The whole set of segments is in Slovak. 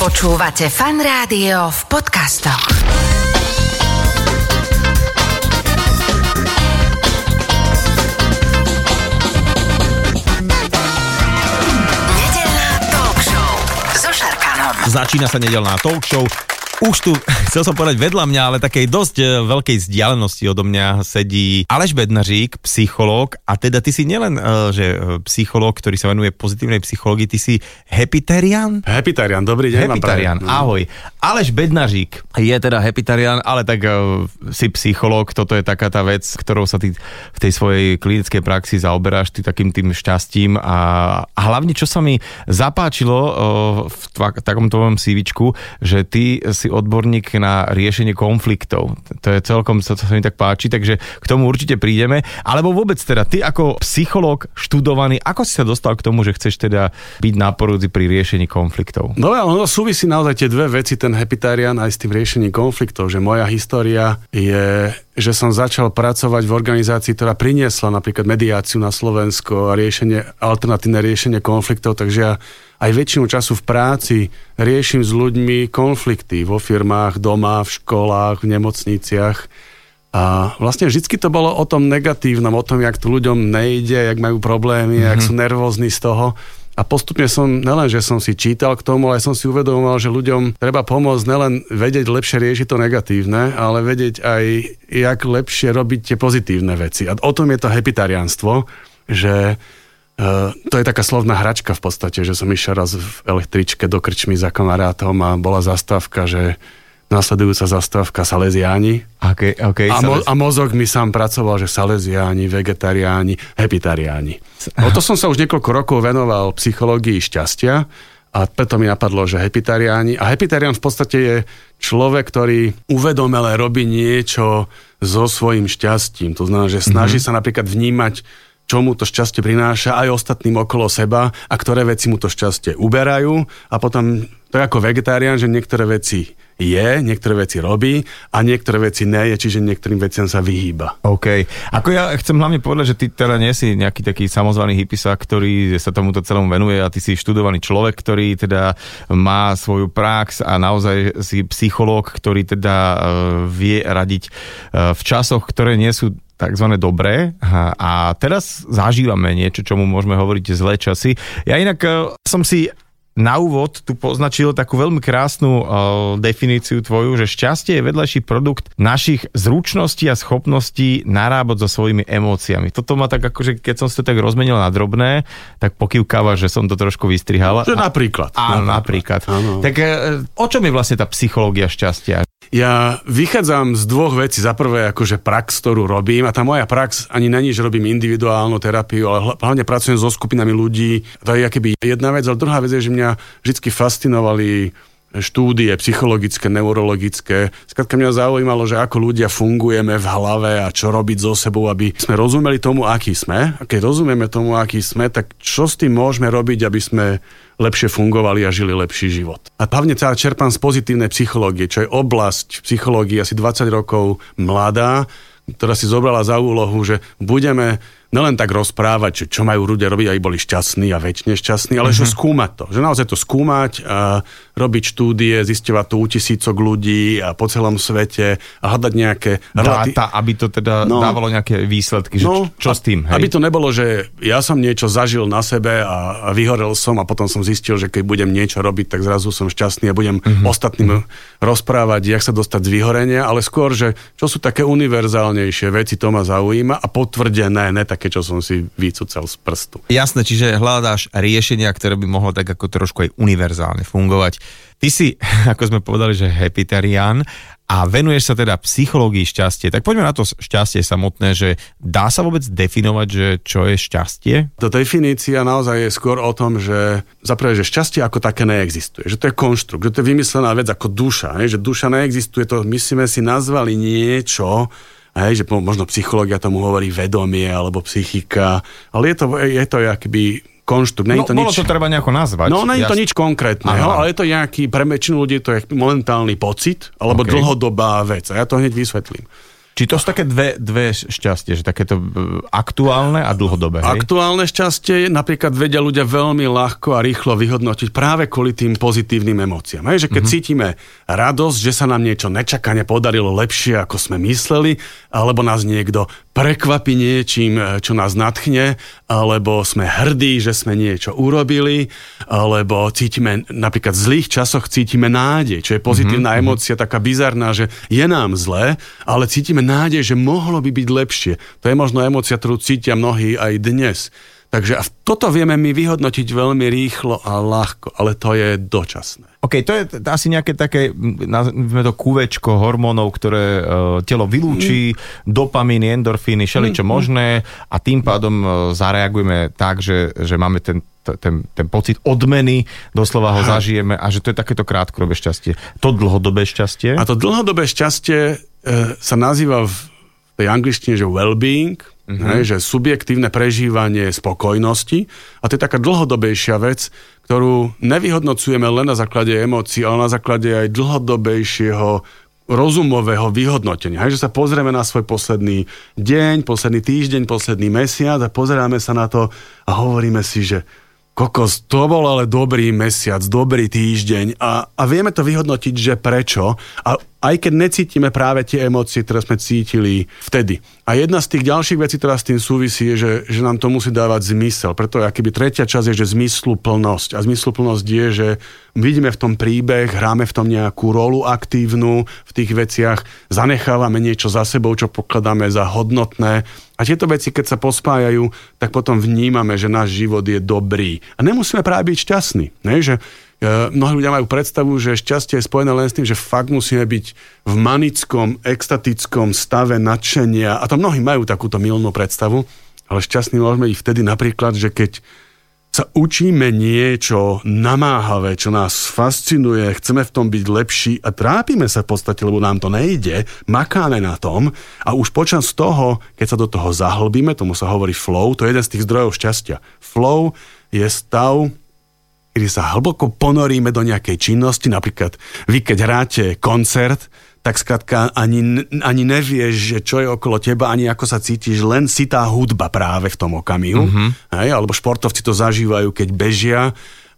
Počúvate fan rádio v podcastoch. Nedeľná talk show so. Začína sa nedelná talk show. Už tu, chcel som povedať vedľa mňa, ale takej dosť e, veľkej vzdialenosti odo mňa sedí Aleš Bednařík, psychológ. A teda ty si nielen, e, že e, psychológ, ktorý sa venuje pozitívnej psychológii, ty si hepitarian? Hepitarian, dobrý deň Hepitarian, prajem. ahoj. Aleš Bednařík je teda hepitarian, ale tak uh, si psychológ, toto je taká tá vec, ktorou sa ty v tej svojej klinickej praxi zaoberáš, ty takým tým šťastím a, a hlavne, čo sa mi zapáčilo uh, v tva, takom tvojom CVčku, že ty si odborník na riešenie konfliktov. To je celkom, to, to sa mi tak páči, takže k tomu určite prídeme. Alebo vôbec teda, ty ako psychológ študovaný, ako si sa dostal k tomu, že chceš teda byť náporúdzi pri riešení konfliktov? No ale ono súvisí naozaj tie dve veci, ten hepitarian aj s tým riešením konfliktov, že moja história je, že som začal pracovať v organizácii, ktorá priniesla napríklad mediáciu na Slovensko a riešenie, alternatívne riešenie konfliktov, takže ja aj väčšinu času v práci riešim s ľuďmi konflikty vo firmách, doma, v školách, v nemocniciach. A vlastne vždycky to bolo o tom negatívnom, o tom, jak to ľuďom nejde, jak majú problémy, mm-hmm. jak sú nervózni z toho. A postupne som, nelen, že som si čítal k tomu, ale som si uvedomoval, že ľuďom treba pomôcť nelen vedieť lepšie riešiť to negatívne, ale vedieť aj, jak lepšie robiť tie pozitívne veci. A o tom je to hepitarianstvo, že Uh, to je taká slovná hračka v podstate, že som išiel raz v električke do krčmy za kamarátom a bola zastávka, že nasledujúca zastávka Salesiáni Okay, okay, a, mo- a mozog mi sám pracoval, že Salesiáni, vegetariáni, hepitariáni. No to som sa už niekoľko rokov venoval psychológii šťastia a preto mi napadlo, že hepitariáni. A hepitarián v podstate je človek, ktorý uvedomele robí niečo so svojím šťastím. To znamená, že snaží mm-hmm. sa napríklad vnímať čo mu to šťastie prináša aj ostatným okolo seba a ktoré veci mu to šťastie uberajú a potom to je ako vegetarián, že niektoré veci je, niektoré veci robí a niektoré veci nie je, čiže niektorým veciam sa vyhýba. OK. Ako ja chcem hlavne povedať, že ty teda nie si nejaký taký samozvaný hypisák, ktorý sa tomuto celomu venuje a ty si študovaný človek, ktorý teda má svoju prax a naozaj si psychológ, ktorý teda uh, vie radiť uh, v časoch, ktoré nie sú takzvané dobré a teraz zažívame niečo, čomu môžeme hovoriť zlé časy. Ja inak uh, som si na úvod tu poznačil takú veľmi krásnu uh, definíciu tvoju, že šťastie je vedľajší produkt našich zručností a schopností narábať so svojimi emóciami. Toto ma tak akože, keď som si to tak rozmenil na drobné, tak pokývkáva, že som to trošku vystrihal. Že napríklad. Áno, napríklad. Áno. Tak uh, o čom je vlastne tá psychológia šťastia? Ja vychádzam z dvoch vecí. Za prvé, akože prax, ktorú robím. A tá moja prax ani není, že robím individuálnu terapiu, ale hla- hlavne pracujem so skupinami ľudí. To je akéby jedna vec, ale druhá vec je, že mňa vždy fascinovali štúdie psychologické, neurologické. Skladka mňa zaujímalo, že ako ľudia fungujeme v hlave a čo robiť so sebou, aby sme rozumeli tomu, aký sme. A keď rozumieme tomu, aký sme, tak čo s tým môžeme robiť, aby sme lepšie fungovali a žili lepší život. A hlavne sa čerpám z pozitívnej psychológie, čo je oblasť psychológie asi 20 rokov mladá, ktorá si zobrala za úlohu, že budeme nelen tak rozprávať, že čo majú ľudia robiť, aby boli šťastní a väčšine šťastní, ale mm-hmm. že skúmať to. Že naozaj to skúmať a robiť štúdie, zisťovať to u tisícok ľudí a po celom svete a hľadať nejaké... relati- Dáta, aby to teda No. dávalo nejaké výsledky, že čo, čo a- s tým? Hej? Aby to nebolo, že ja som niečo zažil na sebe a, a vyhorel som a potom som zistil, že keď budem niečo robiť, tak zrazu som šťastný a budem Mhm. mm-hmm. ostatným rozprávať, jak sa dostať z vyhorenia, ale skôr, že čo sú také univerzálnejšie veci, to ma zaujíma a potvrdené, ne také, čo som si vycúcal z prstu. Jasné, čiže hľadáš riešenia, ktoré by mohlo tak ako trošku aj univerzálne fungovať. Ty si, ako sme povedali, že hepitarián a venuješ sa teda psychológii šťastie. Tak poďme na to šťastie samotné, že dá sa vôbec definovať, že čo je šťastie? Tá definícia naozaj je skôr o tom, že zaprvé, že šťastie ako také neexistuje. Že to je konštrukt, že to je vymyslená vec ako duša. Hej? Že duša neexistuje, to my sme si nazvali niečo, hej? že po- možno psychológia tomu hovorí vedomie alebo psychika, ale je to, je to akby konštrukt. No, to bolo nič... to treba nejako nazvať. No, nie je to nič konkrétneho, Áno. ale je to nejaký, pre väčšinu ľudí to je momentálny pocit, alebo OK. okay. dlhodobá vec. A ja to hneď vysvetlím. Či to sú také dve, dve šťastie, že takéto e, aktuálne a dlhodobé, hej? Aktuálne šťastie napríklad vedia ľudia veľmi ľahko a rýchlo vyhodnotiť práve kvôli tým pozitívnym emóciám. Hej, že keď mm-hmm. cítime radosť, že sa nám niečo nečakane podarilo lepšie, ako sme mysleli, alebo nás niekto prekvapí niečím, e, čo nás natchne, alebo sme hrdí, že sme niečo urobili, alebo cítime, napríklad v zlých časoch cítime nádej, čo je pozitívna mm-hmm. emócia, taká bizarná, že je nám zle, ale cítime nádej, že mohlo by byť lepšie. To je možno emócia, ktorú cítia mnohí aj dnes. Takže a toto vieme my vyhodnotiť veľmi rýchlo a ľahko, ale to je dočasné. OK, to je asi nejaké také, nazvime to kúvečko hormónov, ktoré uh, telo vylúči, mm. dopamíny, endorfíny, všeličo mm. možné a tým pádom uh, zareagujeme tak, že, že máme ten, ten, ten pocit odmeny, doslova ho Aha. zažijeme a že to je takéto krátkodobé šťastie. To dlhodobé šťastie? A to dlhodobé šťastie sa nazýva v tej angličtine, že well-being, Mm-hmm. Hej, že subjektívne prežívanie spokojnosti. A to je taká dlhodobejšia vec, ktorú nevyhodnocujeme len na základe emócií, ale na základe aj dlhodobejšieho rozumového vyhodnotenia. Hej, že sa pozrieme na svoj posledný deň, posledný týždeň, posledný mesiac a pozeráme sa na to a hovoríme si, že kokos, to bol ale dobrý mesiac, dobrý týždeň a, a vieme to vyhodnotiť, že prečo. A aj keď necítime práve tie emócie, ktoré sme cítili vtedy. A jedna z tých ďalších vecí, ktorá s tým súvisí, je, že, že nám to musí dávať zmysel. Preto akýby tretia časť je, že zmysluplnosť. A zmysluplnosť je, že vidíme v tom príbeh, hráme v tom nejakú rolu aktívnu v tých veciach, zanechávame niečo za sebou, čo pokladáme za hodnotné. A tieto veci, keď sa pospájajú, tak potom vnímame, že náš život je dobrý. A nemusíme práve byť šťastní. Ne? Že mnohí ľudia majú predstavu, že šťastie je spojené len s tým, že fakt musíme byť v manickom, extatickom stave nadšenia. A to mnohí majú takúto milnú predstavu, ale šťastní môžeme ich vtedy napríklad, že keď sa učíme niečo namáhavé, čo nás fascinuje, chceme v tom byť lepší a trápime sa v podstate, lebo nám to nejde, makáme na tom a už počas toho, keď sa do toho zahlbíme, tomu sa hovorí flow, to je jeden z tých zdrojov šťastia. Flow je stav, kedy sa hlboko ponoríme do nejakej činnosti, napríklad vy keď hráte koncert, tak skrátka ani, ani nevieš, že čo je okolo teba, ani ako sa cítiš, len si tá hudba práve v tom okamihu. Mm-hmm. Hej, alebo športovci to zažívajú, keď bežia.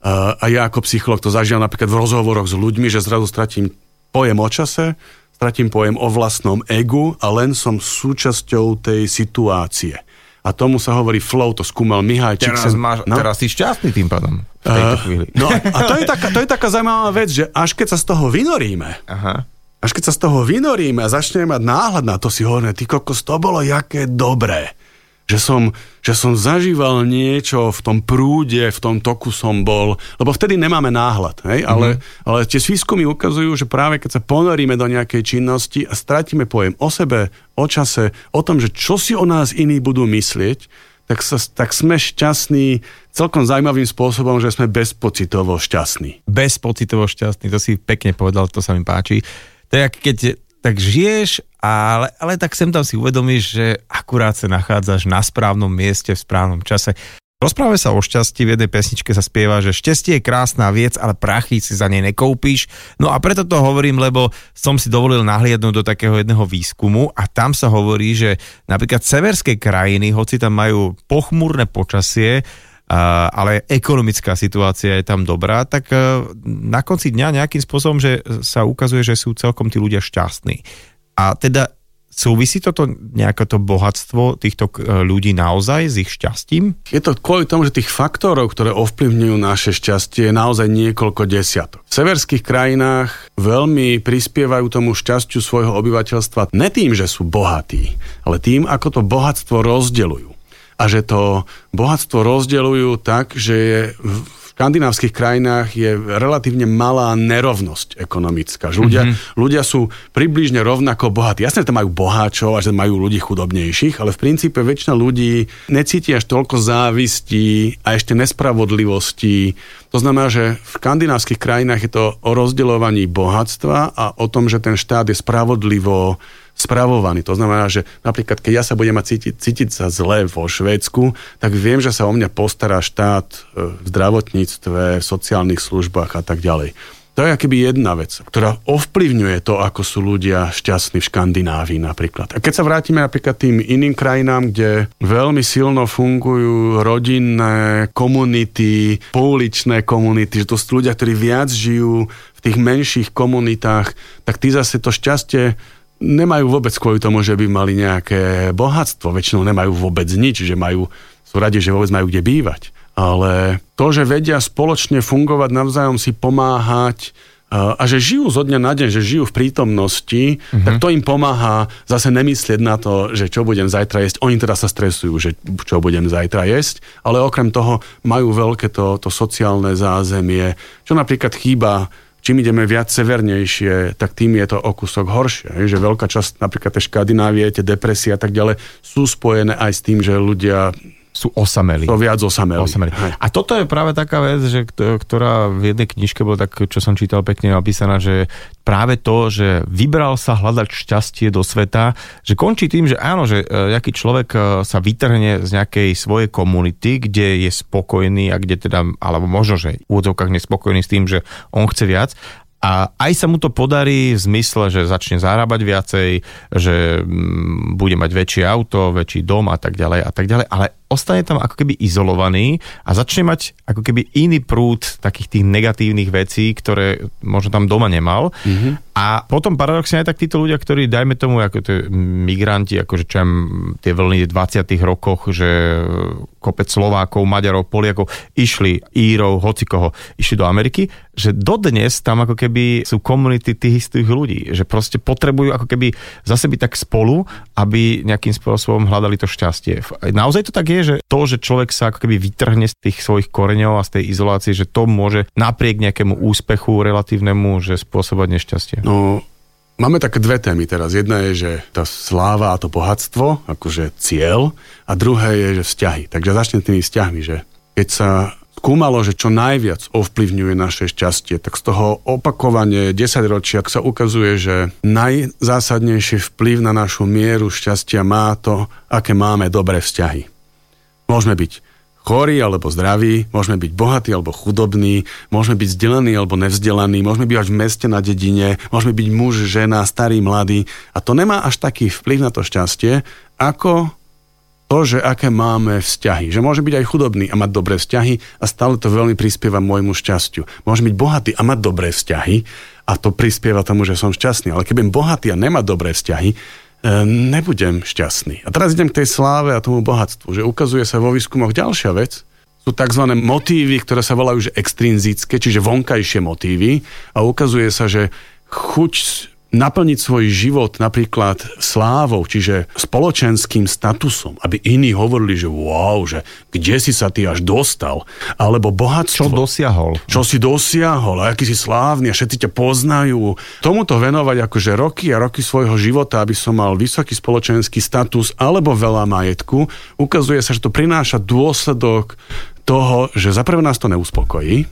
Uh, a ja ako psycholog to zažívam napríklad v rozhovoroch s ľuďmi, že zrazu stratím pojem o čase, stratím pojem o vlastnom egu a len som súčasťou tej situácie a tomu sa hovorí flow, to skúmal Mihajčík. Teraz, máš, no? teraz si šťastný tým pádom v tejto uh, chvíli. No a to je, taká, to je taká zaujímavá vec, že až keď sa z toho vynoríme, Aha. až keď sa z toho vynoríme a začneme mať náhľad na to, si hovoríme, ty kokos, to bolo jaké dobré že som, že som zažíval niečo v tom prúde, v tom toku som bol, lebo vtedy nemáme náhľad, hej? Mm-hmm. Ale, ale tie výskumy ukazujú, že práve keď sa ponoríme do nejakej činnosti a stratíme pojem o sebe, o čase, o tom, že čo si o nás iní budú myslieť, tak, sa, tak sme šťastní celkom zaujímavým spôsobom, že sme bezpocitovo šťastní. Bezpocitovo šťastní, to si pekne povedal, to sa mi páči. Je, keď tak žiješ, ale, ale tak sem tam si uvedomíš, že akurát sa nachádzaš na správnom mieste v správnom čase. Rozpráve sa o šťastí, v jednej pesničke sa spieva, že šťastie je krásna vec, ale prachy si za nej nekoupíš. No a preto to hovorím, lebo som si dovolil nahliadnúť do takého jedného výskumu a tam sa hovorí, že napríklad severské krajiny, hoci tam majú pochmúrne počasie, ale ekonomická situácia je tam dobrá, tak e, na konci dňa nejakým spôsobom, že sa ukazuje, že sú celkom tí ľudia šťastní. A teda Súvisí toto nejaké to bohatstvo týchto e, ľudí naozaj s ich šťastím? Je to kvôli tomu, že tých faktorov, ktoré ovplyvňujú naše šťastie, je naozaj niekoľko desiatok. V severských krajinách veľmi prispievajú tomu šťastiu svojho obyvateľstva ne tým, že sú bohatí, ale tým, ako to bohatstvo rozdeľujú a že to bohatstvo rozdeľujú tak, že je v škandinávskych krajinách je relatívne malá nerovnosť ekonomická. Že ľudia, mm-hmm. ľudia sú približne rovnako bohatí. Jasne, že tam majú boháčov a že majú ľudí chudobnejších, ale v princípe väčšina ľudí necíti až toľko závistí a ešte nespravodlivosti. To znamená, že v škandinávskych krajinách je to o rozdeľovaní bohatstva a o tom, že ten štát je spravodlivo spravovaný. To znamená, že napríklad, keď ja sa budem mať cítiť, cítiť sa zle vo Švédsku, tak viem, že sa o mňa postará štát e, v zdravotníctve, v sociálnych službách a tak ďalej. To je akoby jedna vec, ktorá ovplyvňuje to, ako sú ľudia šťastní v Škandinávii napríklad. A keď sa vrátime napríklad tým iným krajinám, kde veľmi silno fungujú rodinné komunity, pouličné komunity, že to sú ľudia, ktorí viac žijú v tých menších komunitách, tak tí zase to šťastie nemajú vôbec kvôli tomu, že by mali nejaké bohatstvo. Väčšinou nemajú vôbec nič, že majú, sú radi, že vôbec majú kde bývať ale to, že vedia spoločne fungovať, navzájom si pomáhať a že žijú zo dňa na deň, že žijú v prítomnosti, mm-hmm. tak to im pomáha zase nemyslieť na to, že čo budem zajtra jesť. Oni teda sa stresujú, že čo budem zajtra jesť, ale okrem toho majú veľké to, to sociálne zázemie, čo napríklad chýba čím ideme viac severnejšie, tak tým je to o kúsok horšie. Že veľká časť napríklad tej Škandinávie, tie depresie a tak ďalej sú spojené aj s tým, že ľudia sú osamelí. To viac osamelí. osamelí. A toto je práve taká vec, že, ktorá v jednej knižke bola tak, čo som čítal pekne napísaná, že práve to, že vybral sa hľadať šťastie do sveta, že končí tým, že áno, že nejaký človek e, sa vytrhne z nejakej svojej komunity, kde je spokojný a kde teda, alebo možno, že v úvodzovkách nespokojný s tým, že on chce viac, a aj sa mu to podarí v zmysle, že začne zarábať viacej, že mm, bude mať väčšie auto, väčší dom a tak ďalej a tak ďalej, ale ostane tam ako keby izolovaný a začne mať ako keby iný prúd takých tých negatívnych vecí, ktoré možno tam doma nemal. Mm-hmm. A potom paradoxne aj tak títo ľudia, ktorí, dajme tomu, ako to migranti, akože čo tie vlny v 20 rokoch, že kopec Slovákov, Maďarov, Poliakov išli, Írov, hocikoho, išli do Ameriky, že dodnes tam ako keby sú komunity tých istých ľudí, že proste potrebujú ako keby zase byť tak spolu, aby nejakým spôsobom hľadali to šťastie. Naozaj to tak je, že to, že človek sa ako keby vytrhne z tých svojich koreňov a z tej izolácie, že to môže napriek nejakému úspechu relatívnemu, že spôsobovať nešťastie? No, Máme také dve témy teraz. Jedna je, že tá sláva a to bohatstvo, akože cieľ, a druhé je, že vzťahy. Takže začnem tými vzťahmi, že keď sa skúmalo, že čo najviac ovplyvňuje naše šťastie, tak z toho opakovanie 10 ročí, ak sa ukazuje, že najzásadnejší vplyv na našu mieru šťastia má to, aké máme dobré vzťahy. Môžeme byť chorí alebo zdraví, môžeme byť bohatí alebo chudobní, môžeme byť vzdelaní alebo nevzdelaní, môžeme bývať v meste na dedine, môžeme byť muž, žena, starý, mladý. A to nemá až taký vplyv na to šťastie, ako to, že aké máme vzťahy. Že môže byť aj chudobný a mať dobré vzťahy a stále to veľmi prispieva môjmu šťastiu. Môže byť bohatý a mať dobré vzťahy a to prispieva tomu, že som šťastný. Ale budem bohatý a nemať dobré vzťahy, nebudem šťastný. A teraz idem k tej sláve a tomu bohatstvu, že ukazuje sa vo výskumoch ďalšia vec, sú tzv. motívy, ktoré sa volajú že extrinzické, čiže vonkajšie motívy a ukazuje sa, že chuť naplniť svoj život napríklad slávou, čiže spoločenským statusom, aby iní hovorili, že wow, že kde si sa ty až dostal, alebo bohatstvo. Čo dosiahol. Čo si dosiahol, a aký si slávny a všetci ťa poznajú. Tomuto venovať akože roky a roky svojho života, aby som mal vysoký spoločenský status alebo veľa majetku, ukazuje sa, že to prináša dôsledok toho, že zaprvé nás to neuspokojí,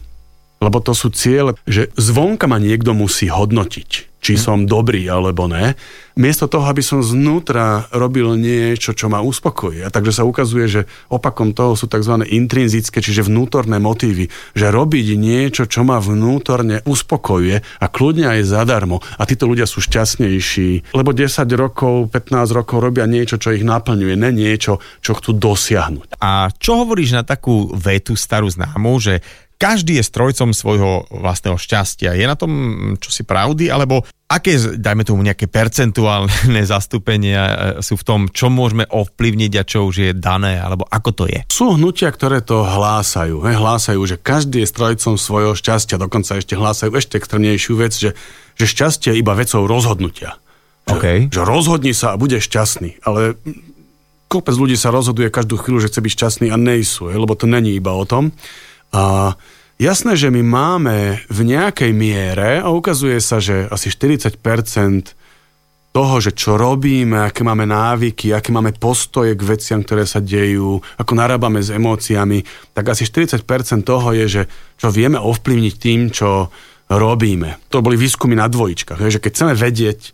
lebo to sú cieľe, že zvonka ma niekto musí hodnotiť, či som dobrý alebo ne, miesto toho, aby som znútra robil niečo, čo ma uspokojí. A takže sa ukazuje, že opakom toho sú tzv. intrinzické, čiže vnútorné motívy, že robiť niečo, čo ma vnútorne uspokojuje a kľudne aj zadarmo. A títo ľudia sú šťastnejší, lebo 10 rokov, 15 rokov robia niečo, čo ich naplňuje, ne niečo, čo chcú dosiahnuť. A čo hovoríš na takú vetu starú známu, že každý je strojcom svojho vlastného šťastia. Je na tom čo si pravdy, alebo aké, dajme tomu, nejaké percentuálne zastúpenia e, sú v tom, čo môžeme ovplyvniť a čo už je dané, alebo ako to je? Sú hnutia, ktoré to hlásajú. He, hlásajú, že každý je strojcom svojho šťastia. Dokonca ešte hlásajú ešte extrémnejšiu vec, že, že šťastie je iba vecou rozhodnutia. Že, okay. že rozhodni sa a bude šťastný. Ale kopec ľudí sa rozhoduje každú chvíľu, že chce byť šťastný a nejsú, lebo to není iba o tom. A jasné, že my máme v nejakej miere, a ukazuje sa, že asi 40% toho, že čo robíme, aké máme návyky, aké máme postoje k veciam, ktoré sa dejú, ako narábame s emóciami, tak asi 40% toho je, že čo vieme ovplyvniť tým, čo robíme. To boli výskumy na dvojičkách, že keď chceme vedieť, e,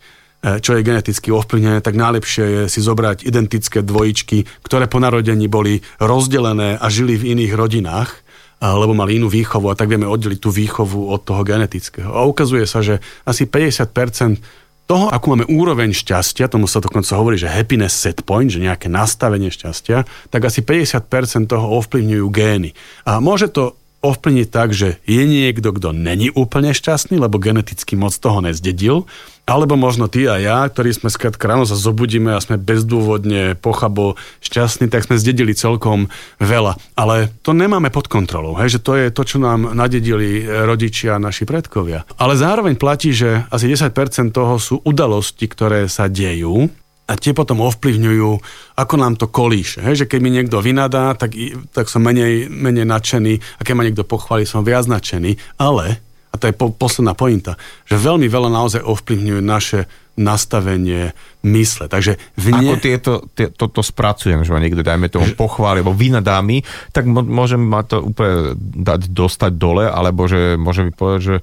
čo je geneticky ovplyvnené, tak najlepšie je si zobrať identické dvojičky, ktoré po narodení boli rozdelené a žili v iných rodinách lebo mali inú výchovu a tak vieme oddeliť tú výchovu od toho genetického. A ukazuje sa, že asi 50% toho, akú máme úroveň šťastia, tomu sa dokonca hovorí, že happiness set point, že nejaké nastavenie šťastia, tak asi 50% toho ovplyvňujú gény. A môže to ovplyvniť tak, že je niekto, kto není úplne šťastný, lebo geneticky moc toho nezdedil, alebo možno ty a ja, ktorí sme skrátka ráno sa zobudíme a sme bezdôvodne pochabo šťastní, tak sme zdedili celkom veľa. Ale to nemáme pod kontrolou, hej, že to je to, čo nám nadedili rodičia, naši predkovia. Ale zároveň platí, že asi 10% toho sú udalosti, ktoré sa dejú a tie potom ovplyvňujú, ako nám to kolíše. Hej, že keď mi niekto vynadá, tak, tak som menej, menej nadšený a keď ma niekto pochváli, som viac nadšený. Ale a to je po, posledná pointa, že veľmi veľa naozaj ovplyvňuje naše nastavenie mysle. Takže v ne... Ako tieto, tie, toto spracujem, že ma niekto, dajme tomu, pochváli, alebo vynadá mi, tak môžem ma to úplne dať, dostať dole, alebo že môže mi povedať, že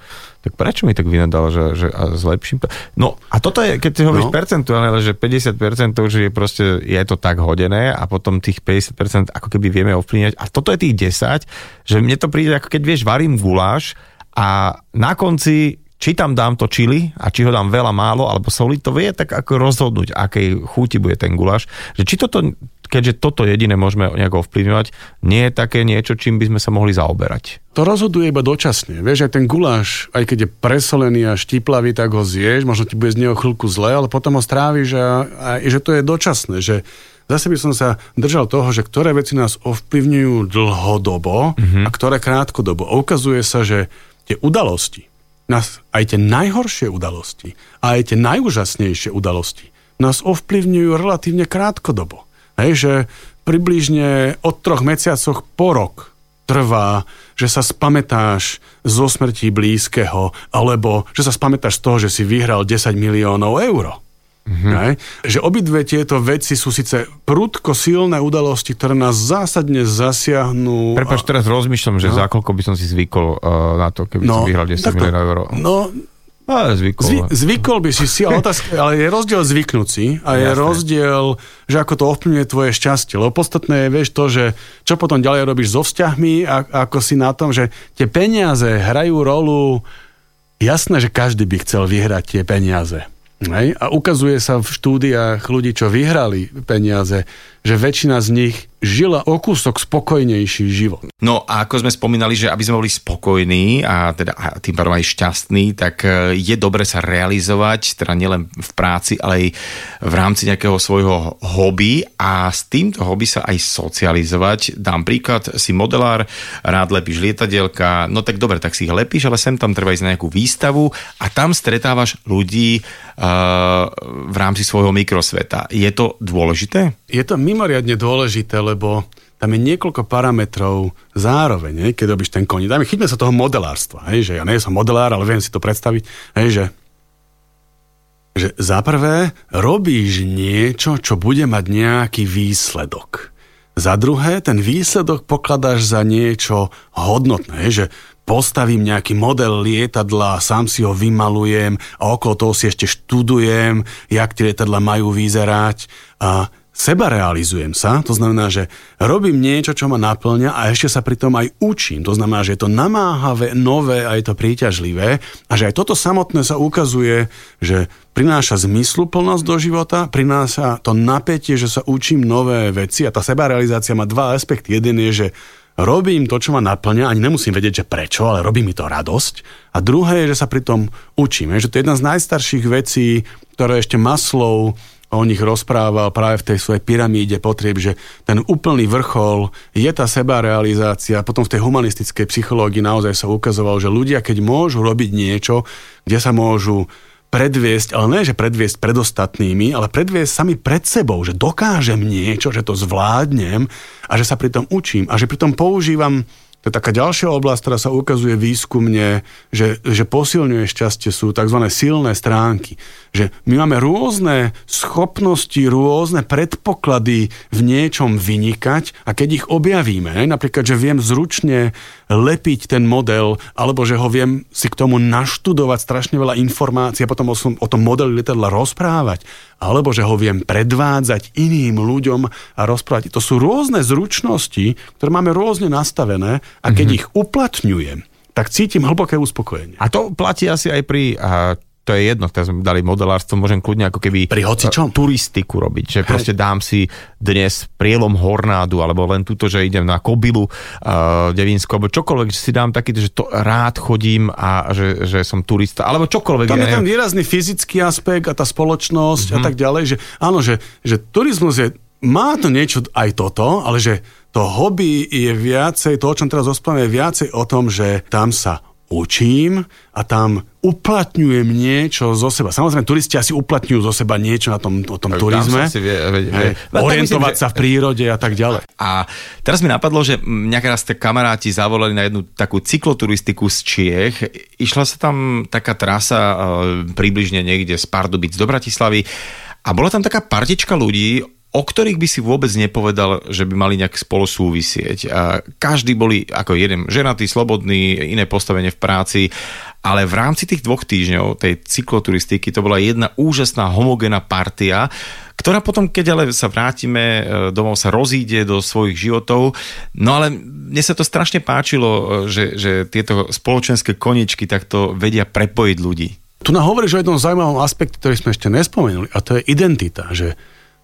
tak prečo mi tak vynadal, že, že a zlepším to. No a toto je, keď si hovoríš no. percentuálne, ale že 50% že je proste, je to tak hodené a potom tých 50% ako keby vieme ovplyvňať. A toto je tých 10, že mne to príde, ako keď vieš, varím guláš, a na konci či tam dám to čili a či ho dám veľa, málo alebo soli, to vie tak ako rozhodnúť, akej chuti bude ten guláš. Že či toto, keďže toto jediné môžeme nejako ovplyvňovať, nie je také niečo, čím by sme sa mohli zaoberať. To rozhoduje iba dočasne. Vieš, aj ten guláš, aj keď je presolený a štiplavý, tak ho zješ, možno ti bude z neho chvíľku zle, ale potom ho stráviš a, a že to je dočasné, že Zase by som sa držal toho, že ktoré veci nás ovplyvňujú dlhodobo mm-hmm. a ktoré krátkodobo. A ukazuje sa, že tie udalosti, nás, aj tie najhoršie udalosti a aj tie najúžasnejšie udalosti nás ovplyvňujú relatívne krátkodobo. Hej, že približne od troch mesiacoch po rok trvá, že sa spametáš zo smrti blízkeho, alebo že sa spametáš z toho, že si vyhral 10 miliónov eur. Mm-hmm. Že obidve tieto veci sú síce prudko silné udalosti, ktoré nás zásadne zasiahnu. Prepač, teraz rozmýšľam, že no. za koľko by som si zvykol uh, na to, keby no, som vyhral 10 miliónov eur. No, ale zvykol. Zvy, zvykol by si si, ale, otázka, ale je rozdiel zvyknúť si a je Jasne. rozdiel, že ako to ovplyvňuje tvoje šťastie. Lebo podstatné je, vieš, to, že čo potom ďalej robíš so vzťahmi a ako si na tom, že tie peniaze hrajú rolu Jasné, že každý by chcel vyhrať tie peniaze. Hej? A ukazuje sa v štúdiách ľudí, čo vyhrali peniaze, že väčšina z nich žila o kúsok spokojnejší život. No a ako sme spomínali, že aby sme boli spokojní a teda a tým pádom aj šťastní, tak e, je dobre sa realizovať, teda nielen v práci, ale aj v rámci nejakého svojho hobby a s týmto hobby sa aj socializovať. Dám príklad, si modelár, rád lepíš lietadielka, no tak dobre, tak si ich lepíš, ale sem tam treba ísť na nejakú výstavu a tam stretávaš ľudí uh, v rámci svojho mikrosveta. Je to dôležité? Je to mimoriadne dôležité, lebo tam je niekoľko parametrov zároveň, hej, keď robíš ten koniec. Dajme, chytme sa toho modelárstva, hej, že ja nie som modelár, ale viem si to predstaviť, hej, že, že za prvé robíš niečo, čo bude mať nejaký výsledok. Za druhé, ten výsledok pokladáš za niečo hodnotné, že postavím nejaký model lietadla, sám si ho vymalujem a okolo toho si ešte študujem, jak tie lietadla majú vyzerať a seba realizujem sa, to znamená, že robím niečo, čo ma naplňa a ešte sa pri tom aj učím. To znamená, že je to namáhavé, nové a je to príťažlivé a že aj toto samotné sa ukazuje, že prináša zmysluplnosť do života, prináša to napätie, že sa učím nové veci a tá sebarealizácia má dva aspekty. Jeden je, že robím to, čo ma naplňa, ani nemusím vedieť, že prečo, ale robí mi to radosť. A druhé je, že sa pri tom učím. Že to je jedna z najstarších vecí, ktoré ešte Maslov o nich rozprával práve v tej svojej pyramíde potrieb, že ten úplný vrchol je tá sebarealizácia. Potom v tej humanistickej psychológii naozaj sa ukazovalo, že ľudia, keď môžu robiť niečo, kde sa môžu predviesť, ale ne, že predviesť pred ostatnými, ale predviesť sami pred sebou, že dokážem niečo, že to zvládnem a že sa pri tom učím a že pri tom používam to je taká ďalšia oblasť, ktorá sa ukazuje výskumne, že, že posilňuje šťastie, sú tzv. silné stránky. Že my máme rôzne schopnosti, rôzne predpoklady v niečom vynikať a keď ich objavíme, napríklad, že viem zručne lepiť ten model, alebo že ho viem si k tomu naštudovať strašne veľa informácií a potom o, o tom modeli letadla rozprávať, alebo že ho viem predvádzať iným ľuďom a rozprávať. To sú rôzne zručnosti, ktoré máme rôzne nastavené a keď mm-hmm. ich uplatňujem, tak cítim hlboké uspokojenie. A to platí asi aj pri a to je jedno, teraz sme dali modelárstvo, môžem kľudne ako keby Pri hocičom? turistiku robiť, že Hej. proste dám si dnes prielom Hornádu, alebo len túto, že idem na Kobilu uh, Devinsko, alebo čokoľvek, že si dám taký, že to rád chodím a že, že som turista, alebo čokoľvek. Tam je ten výrazný fyzický aspekt a tá spoločnosť mm-hmm. a tak ďalej, že áno, že, že turizmus je, má to niečo aj toto, ale že to hobby je viacej, to, o čom teraz rozprávame, je viacej o tom, že tam sa učím a tam uplatňujem niečo zo seba. Samozrejme, turisti asi uplatňujú zo seba niečo na tom, o tom turizme. Si vie, vie, vie. Orientovať myslím, sa v prírode a tak ďalej. A teraz mi napadlo, že nejaké raz kamaráti zavolali na jednu takú cykloturistiku z Čiech. Išla sa tam taká trasa e, približne niekde z Pardubic do Bratislavy a bola tam taká partička ľudí, o ktorých by si vôbec nepovedal, že by mali nejak spolu súvisieť. A každý boli ako jeden ženatý, slobodný, iné postavenie v práci, ale v rámci tých dvoch týždňov tej cykloturistiky to bola jedna úžasná homogénna partia, ktorá potom, keď ale sa vrátime e, domov, sa rozíde do svojich životov. No ale mne sa to strašne páčilo, e, že, že tieto spoločenské koničky takto vedia prepojiť ľudí. Tu nám hovoríš o jednom zaujímavom aspekte, ktorý sme ešte nespomenuli, a to je identita, že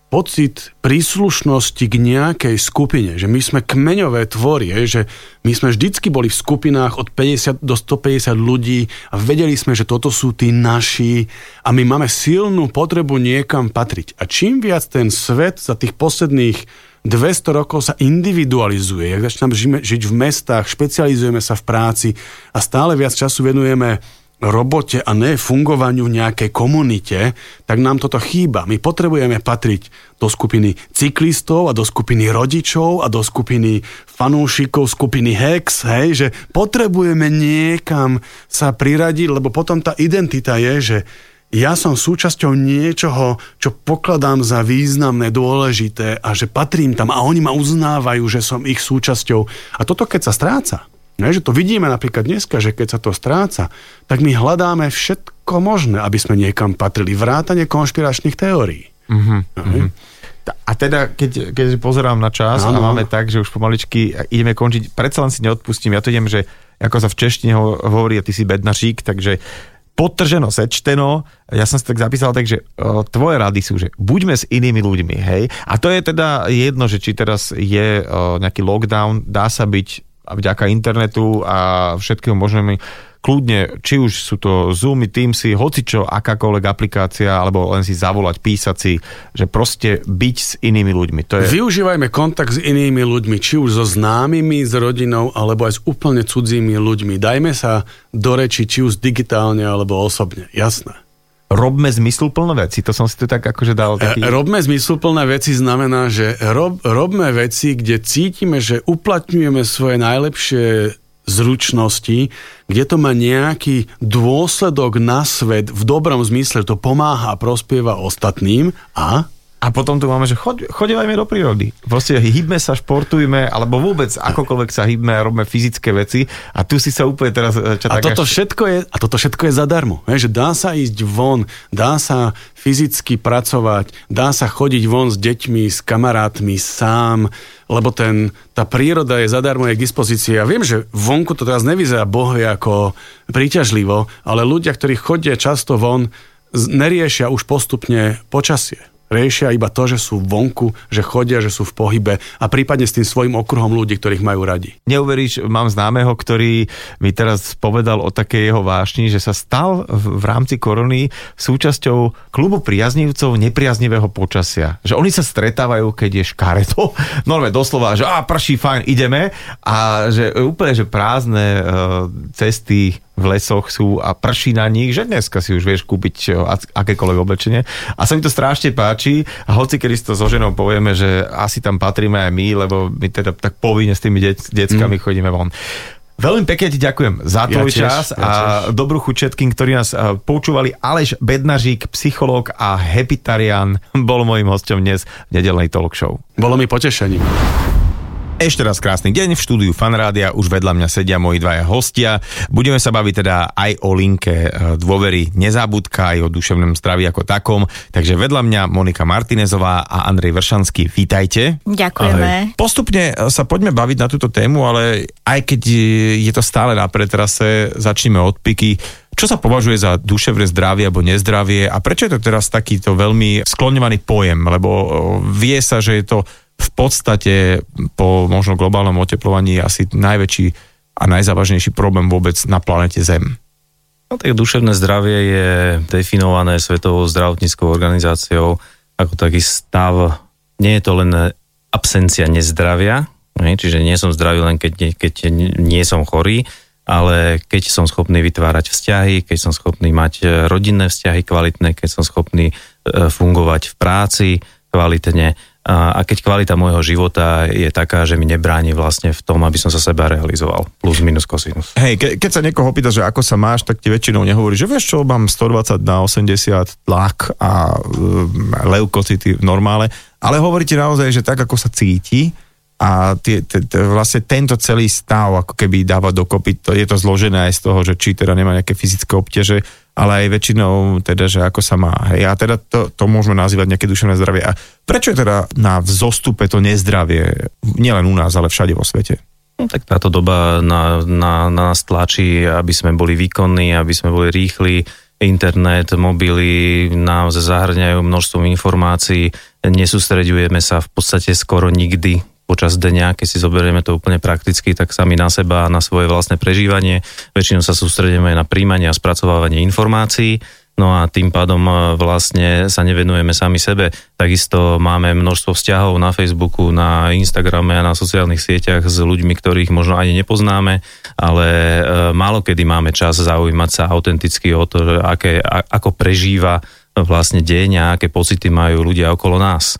pocit príslušnosti k nejakej skupine, že my sme kmeňové tvory, že my sme vždycky boli v skupinách od 50 do 150 ľudí a vedeli sme, že toto sú tí naši a my máme silnú potrebu niekam patriť. A čím viac ten svet za tých posledných 200 rokov sa individualizuje, jak začíname žiť v mestách, špecializujeme sa v práci a stále viac času venujeme robote a ne fungovaniu v nejakej komunite, tak nám toto chýba. My potrebujeme patriť do skupiny cyklistov a do skupiny rodičov a do skupiny fanúšikov skupiny Hex, hej, že potrebujeme niekam sa priradiť, lebo potom tá identita je, že ja som súčasťou niečoho, čo pokladám za významné, dôležité a že patrím tam a oni ma uznávajú, že som ich súčasťou. A toto keď sa stráca, Ne, že to vidíme napríklad dneska, že keď sa to stráca, tak my hľadáme všetko možné, aby sme niekam patrili. Vrátanie konšpiračných teórií. Uh-huh, uh-huh. A teda, keď, keď pozerám na čas ano. a máme tak, že už pomaličky ideme končiť, predsa len si neodpustím, ja to idem, že ako sa v češtine hovorí, a ty si bednařík, takže podtrženo, sečteno, ja som si tak zapísal, takže o, tvoje rady sú, že buďme s inými ľuďmi, hej. A to je teda jedno, že či teraz je o, nejaký lockdown, dá sa byť a vďaka internetu a všetkým možným kľudne, či už sú to Zoomy, Teamsy, hocičo, akákoľvek aplikácia, alebo len si zavolať, písať si, že proste byť s inými ľuďmi. To je... Využívajme kontakt s inými ľuďmi, či už so známymi, s rodinou, alebo aj s úplne cudzími ľuďmi. Dajme sa do reči, či už digitálne, alebo osobne. Jasné robme zmysluplné veci. To som si to tak akože dal e, taký... Robme zmysluplné veci znamená, že rob, robme veci, kde cítime, že uplatňujeme svoje najlepšie zručnosti, kde to má nejaký dôsledok na svet v dobrom zmysle, to pomáha a prospieva ostatným a a potom tu máme, že choď, chodevajme do prírody. Proste hýbme sa, športujme, alebo vôbec akokoľvek sa hýbme a robíme fyzické veci. A tu si sa úplne teraz... E, a, toto až... všetko je, a toto všetko je zadarmo. Že dá sa ísť von, dá sa fyzicky pracovať, dá sa chodiť von s deťmi, s kamarátmi, sám, lebo ten, tá príroda je zadarmo je k dispozícii. Ja viem, že vonku to teraz nevyzerá bohvie ako príťažlivo, ale ľudia, ktorí chodia často von, neriešia už postupne počasie riešia iba to, že sú vonku, že chodia, že sú v pohybe a prípadne s tým svojim okruhom ľudí, ktorých majú radi. Neuveríš, mám známeho, ktorý mi teraz povedal o takej jeho vášni, že sa stal v, rámci korony súčasťou klubu priaznivcov nepriaznivého počasia. Že oni sa stretávajú, keď je škareto. Normálne doslova, že a prší, fajn, ideme. A že úplne, že prázdne uh, cesty v lesoch sú a prší na nich, že dneska si už vieš kúpiť akékoľvek oblečenie. A sa mi to strašne páči a hoci kedy si to so ženou povieme, že asi tam patríme aj my, lebo my teda tak povinne s tými deck, deckami mm. chodíme von. Veľmi pekne ti ďakujem za tvoj ja tiež, čas ja a tiež. dobrú chuť všetkým, ktorí nás počúvali. Aleš Bednažík, psychológ a hepitarian bol môjim hostom dnes v nedelnej talk show. Bolo mi potešením. Ešte raz krásny deň v štúdiu Fanrádia, už vedľa mňa sedia moji dvaja hostia. Budeme sa baviť teda aj o linke e, dôvery nezabudka, aj o duševnom zdraví ako takom. Takže vedľa mňa Monika Martinezová a Andrej Vršanský, vítajte. Ďakujeme. Ahoj. Postupne e, sa poďme baviť na túto tému, ale aj keď je to stále na pretrase, začneme od piky. Čo sa považuje za duševné zdravie alebo nezdravie a prečo je to teraz takýto veľmi skloňovaný pojem? Lebo e, vie sa, že je to v podstate po možno globálnom oteplovaní asi najväčší a najzávažnejší problém vôbec na planete Zem. No tak duševné zdravie je definované Svetovou zdravotníckou organizáciou ako taký stav, nie je to len absencia nezdravia, ne? čiže nie som zdravý len keď, keď nie som chorý, ale keď som schopný vytvárať vzťahy, keď som schopný mať rodinné vzťahy kvalitné, keď som schopný e, fungovať v práci kvalitne, a keď kvalita môjho života je taká, že mi nebráni vlastne v tom, aby som sa seba realizoval. Plus, minus, kosinus. Hej, ke, keď sa niekoho pýta, že ako sa máš, tak ti väčšinou nehovorí, že vieš čo, mám 120 na 80 tlak a um, leukocity v normále, ale hovorí ti naozaj, že tak, ako sa cíti, a tie, tie, tie, vlastne tento celý stav ako keby dáva dokopy, to, je to zložené aj z toho, že či teda nemá nejaké fyzické obťaže, ale aj väčšinou teda, že ako sa má. Hej, a teda to, to môžeme nazývať nejaké duševné zdravie. A prečo je teda na vzostupe to nezdravie, nielen u nás, ale všade vo svete? No, tak táto doba na, na, na nás tlačí, aby sme boli výkonní, aby sme boli rýchli. Internet, mobily nám zahrňajú množstvo informácií, nesústredujeme sa v podstate skoro nikdy počas dňa, keď si zoberieme to úplne prakticky, tak sami na seba a na svoje vlastné prežívanie. Väčšinou sa sústredíme na príjmanie a spracovávanie informácií, no a tým pádom e, vlastne sa nevenujeme sami sebe. Takisto máme množstvo vzťahov na Facebooku, na Instagrame a na sociálnych sieťach s ľuďmi, ktorých možno ani nepoznáme, ale e, málo kedy máme čas zaujímať sa autenticky o to, aké, ako prežíva vlastne deň a aké pocity majú ľudia okolo nás.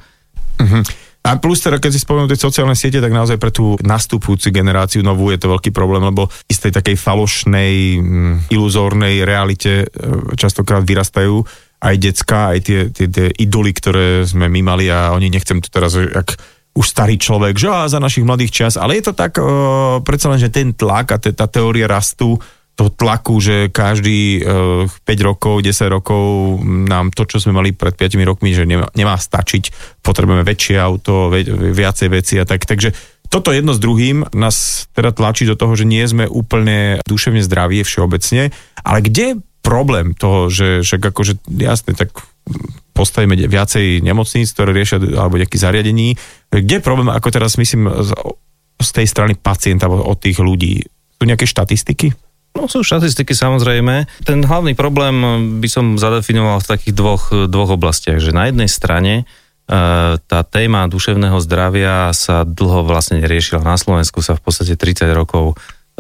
Mm-hmm. A plus teda, keď si spomenul tie sociálne siete, tak naozaj pre tú nastupujúcu generáciu novú je to veľký problém, lebo istej takej falošnej, mm, iluzórnej realite e, častokrát vyrastajú aj decka, aj tie, tie, tie idoly, ktoré sme my mali a oni nechcem tu teraz, ak už starý človek, že á, za našich mladých čas, ale je to tak, uh, predsa len, že ten tlak a te, tá teória rastu toho tlaku, že každý uh, eh, 5 rokov, 10 rokov nám to, čo sme mali pred 5 rokmi, že nemá, nemá stačiť, potrebujeme väčšie auto, ve, viacej veci a tak. Takže toto jedno s druhým nás teda tlačí do toho, že nie sme úplne duševne zdraví všeobecne, ale kde je problém toho, že, že akože jasne, tak postavíme viacej nemocníc, ktoré riešia, alebo nejakých zariadení. Kde je problém, ako teraz myslím, z, z tej strany pacienta, od tých ľudí? Sú nejaké štatistiky? No sú štatistiky samozrejme. Ten hlavný problém by som zadefinoval v takých dvoch, dvoch oblastiach, že na jednej strane e, tá téma duševného zdravia sa dlho vlastne neriešila. Na Slovensku sa v podstate 30 rokov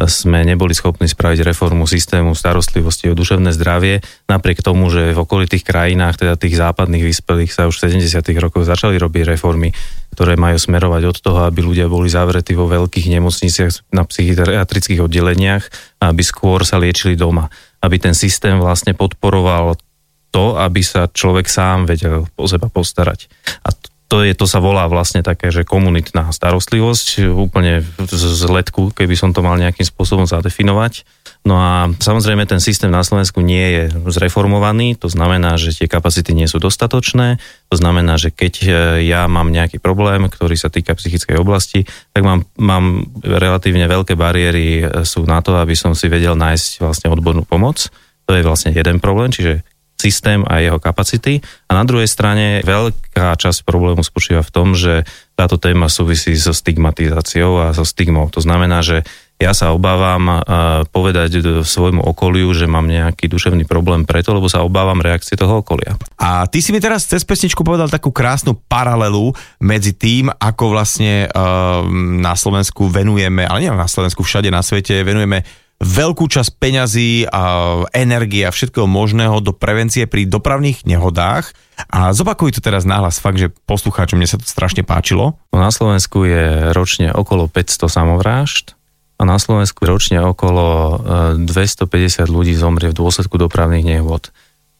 sme neboli schopní spraviť reformu systému starostlivosti o duševné zdravie, napriek tomu, že v okolitých krajinách, teda tých západných vyspelých, sa už v 70. rokoch začali robiť reformy, ktoré majú smerovať od toho, aby ľudia boli zavretí vo veľkých nemocniciach na psychiatrických oddeleniach a aby skôr sa liečili doma. Aby ten systém vlastne podporoval to, aby sa človek sám vedel o seba postarať. A to, je, to sa volá vlastne také, že komunitná starostlivosť, úplne z letku, keby som to mal nejakým spôsobom zadefinovať. No a samozrejme ten systém na Slovensku nie je zreformovaný, to znamená, že tie kapacity nie sú dostatočné, to znamená, že keď e, ja mám nejaký problém, ktorý sa týka psychickej oblasti, tak mám, mám relatívne veľké bariéry e, sú na to, aby som si vedel nájsť vlastne odbornú pomoc. To je vlastne jeden problém, čiže systém a jeho kapacity. A na druhej strane veľká časť problému spočíva v tom, že táto téma súvisí so stigmatizáciou a so stigmou. To znamená, že ja sa obávam povedať svojmu okoliu, že mám nejaký duševný problém preto, lebo sa obávam reakcie toho okolia. A ty si mi teraz cez pesničku povedal takú krásnu paralelu medzi tým, ako vlastne uh, na Slovensku venujeme, ale nie na Slovensku, všade na svete venujeme veľkú časť peňazí a energie a všetkého možného do prevencie pri dopravných nehodách. A zopakuj to teraz náhlas fakt, že poslucháčom, mne sa to strašne páčilo. No, na Slovensku je ročne okolo 500 samovrážd a na Slovensku ročne okolo 250 e, ľudí zomrie v dôsledku dopravných nehôd.